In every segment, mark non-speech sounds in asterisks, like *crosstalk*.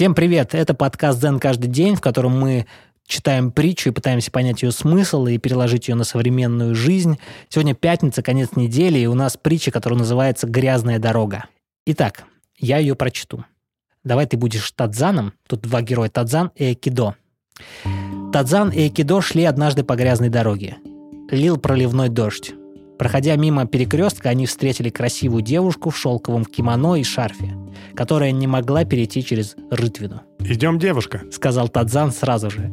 Всем привет! Это подкаст «Дзен каждый день», в котором мы читаем притчу и пытаемся понять ее смысл и переложить ее на современную жизнь. Сегодня пятница, конец недели, и у нас притча, которая называется «Грязная дорога». Итак, я ее прочту. Давай ты будешь Тадзаном. Тут два героя Тадзан и Экидо. Тадзан и Экидо шли однажды по грязной дороге. Лил проливной дождь. Проходя мимо перекрестка, они встретили красивую девушку в шелковом кимоно и шарфе, которая не могла перейти через рытвину. «Идем, девушка», — сказал Тадзан сразу же.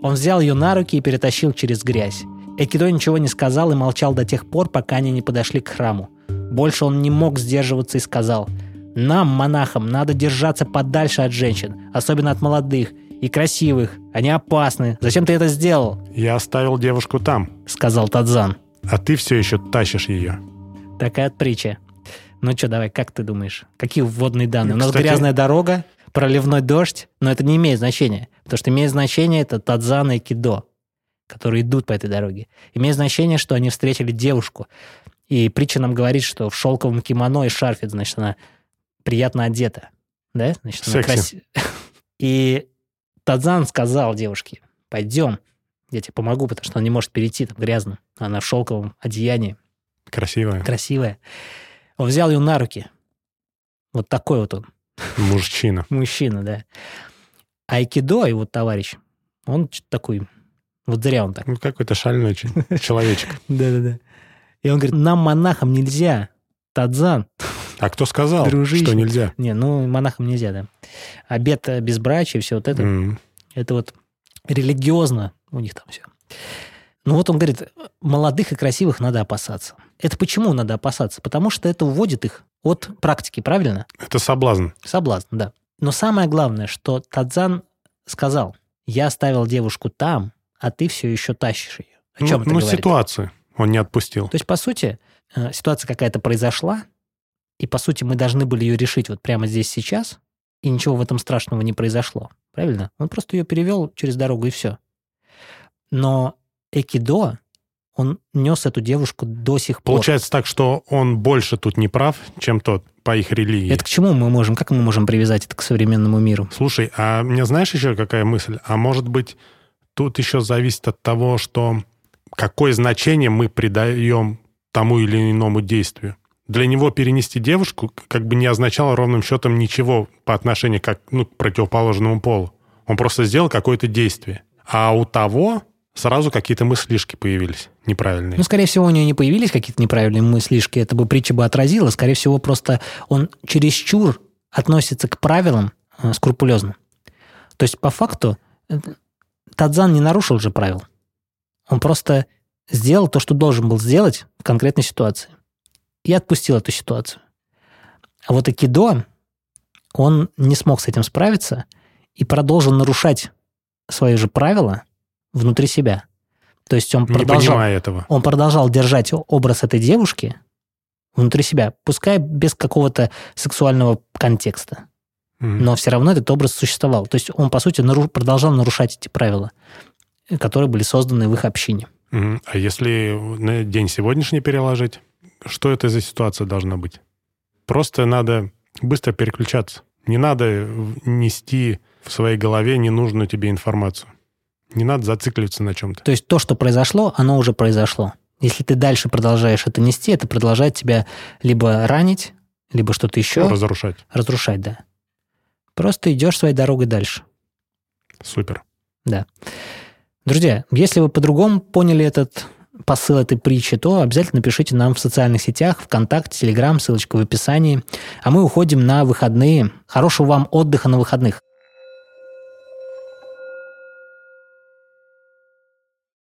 Он взял ее на руки и перетащил через грязь. Экидо ничего не сказал и молчал до тех пор, пока они не подошли к храму. Больше он не мог сдерживаться и сказал, «Нам, монахам, надо держаться подальше от женщин, особенно от молодых и красивых. Они опасны. Зачем ты это сделал?» «Я оставил девушку там», — сказал Тадзан а ты все еще тащишь ее. Такая притча. Ну что, давай, как ты думаешь? Какие вводные данные? Кстати, У нас грязная дорога, проливной дождь, но это не имеет значения. Потому что имеет значение это Тадзан и Кидо, которые идут по этой дороге. Имеет значение, что они встретили девушку. И притча нам говорит, что в шелковом кимоно и шарфе, значит, она приятно одета. Да? Значит, она крас... *laughs* И Тадзан сказал девушке, пойдем, я тебе помогу, потому что она не может перейти там грязно. Она в шелковом одеянии. Красивая. Красивая. Он взял ее на руки. Вот такой вот он. Мужчина. *laughs* Мужчина, да. Айкидо, вот товарищ, он такой, вот зря он так. Ну, какой-то шальной *laughs* человечек. Да-да-да. И он говорит, нам, монахам, нельзя. Тадзан. А кто сказал, Дружище. что нельзя? Не, ну, монахам нельзя, да. Обед безбрачия, все вот это, mm. это вот религиозно у них там все. Ну вот он говорит, молодых и красивых надо опасаться. Это почему надо опасаться? Потому что это уводит их от практики, правильно? Это соблазн. Соблазн, да. Но самое главное, что Тадзан сказал, я оставил девушку там, а ты все еще тащишь ее. О чем ну, это ну, говорит? ситуацию он не отпустил. То есть, по сути, э, ситуация какая-то произошла, и, по сути, мы должны были ее решить вот прямо здесь сейчас, и ничего в этом страшного не произошло. Правильно? Он просто ее перевел через дорогу, и все. Но Экидо, он нес эту девушку до сих пор. Получается так, что он больше тут не прав, чем тот по их религии. Это к чему мы можем, как мы можем привязать это к современному миру? Слушай, а мне знаешь еще какая мысль? А может быть, тут еще зависит от того, что какое значение мы придаем тому или иному действию. Для него перенести девушку как бы не означало ровным счетом ничего по отношению как, ну, к противоположному полу. Он просто сделал какое-то действие. А у того сразу какие-то мыслишки появились неправильные. Ну, скорее всего, у него не появились какие-то неправильные мыслишки, это бы притча бы отразила. Скорее всего, просто он чересчур относится к правилам э, скрупулезно. То есть, по факту, э, Тадзан не нарушил же правил. Он просто сделал то, что должен был сделать в конкретной ситуации. И отпустил эту ситуацию. А вот Акидо, он не смог с этим справиться и продолжил нарушать свои же правила – внутри себя. То есть он продолжал, этого. он продолжал держать образ этой девушки внутри себя, пускай без какого-то сексуального контекста. Mm-hmm. Но все равно этот образ существовал. То есть он, по сути, нару- продолжал нарушать эти правила, которые были созданы в их общине. Mm-hmm. А если на день сегодняшний переложить, что это за ситуация должна быть? Просто надо быстро переключаться. Не надо нести в своей голове ненужную тебе информацию. Не надо зацикливаться на чем-то. То есть то, что произошло, оно уже произошло. Если ты дальше продолжаешь это нести, это продолжает тебя либо ранить, либо что-то еще. Разрушать. Разрушать, да. Просто идешь своей дорогой дальше. Супер. Да. Друзья, если вы по-другому поняли этот посыл этой притчи, то обязательно напишите нам в социальных сетях, ВКонтакте, Телеграм, ссылочка в описании. А мы уходим на выходные. Хорошего вам отдыха на выходных.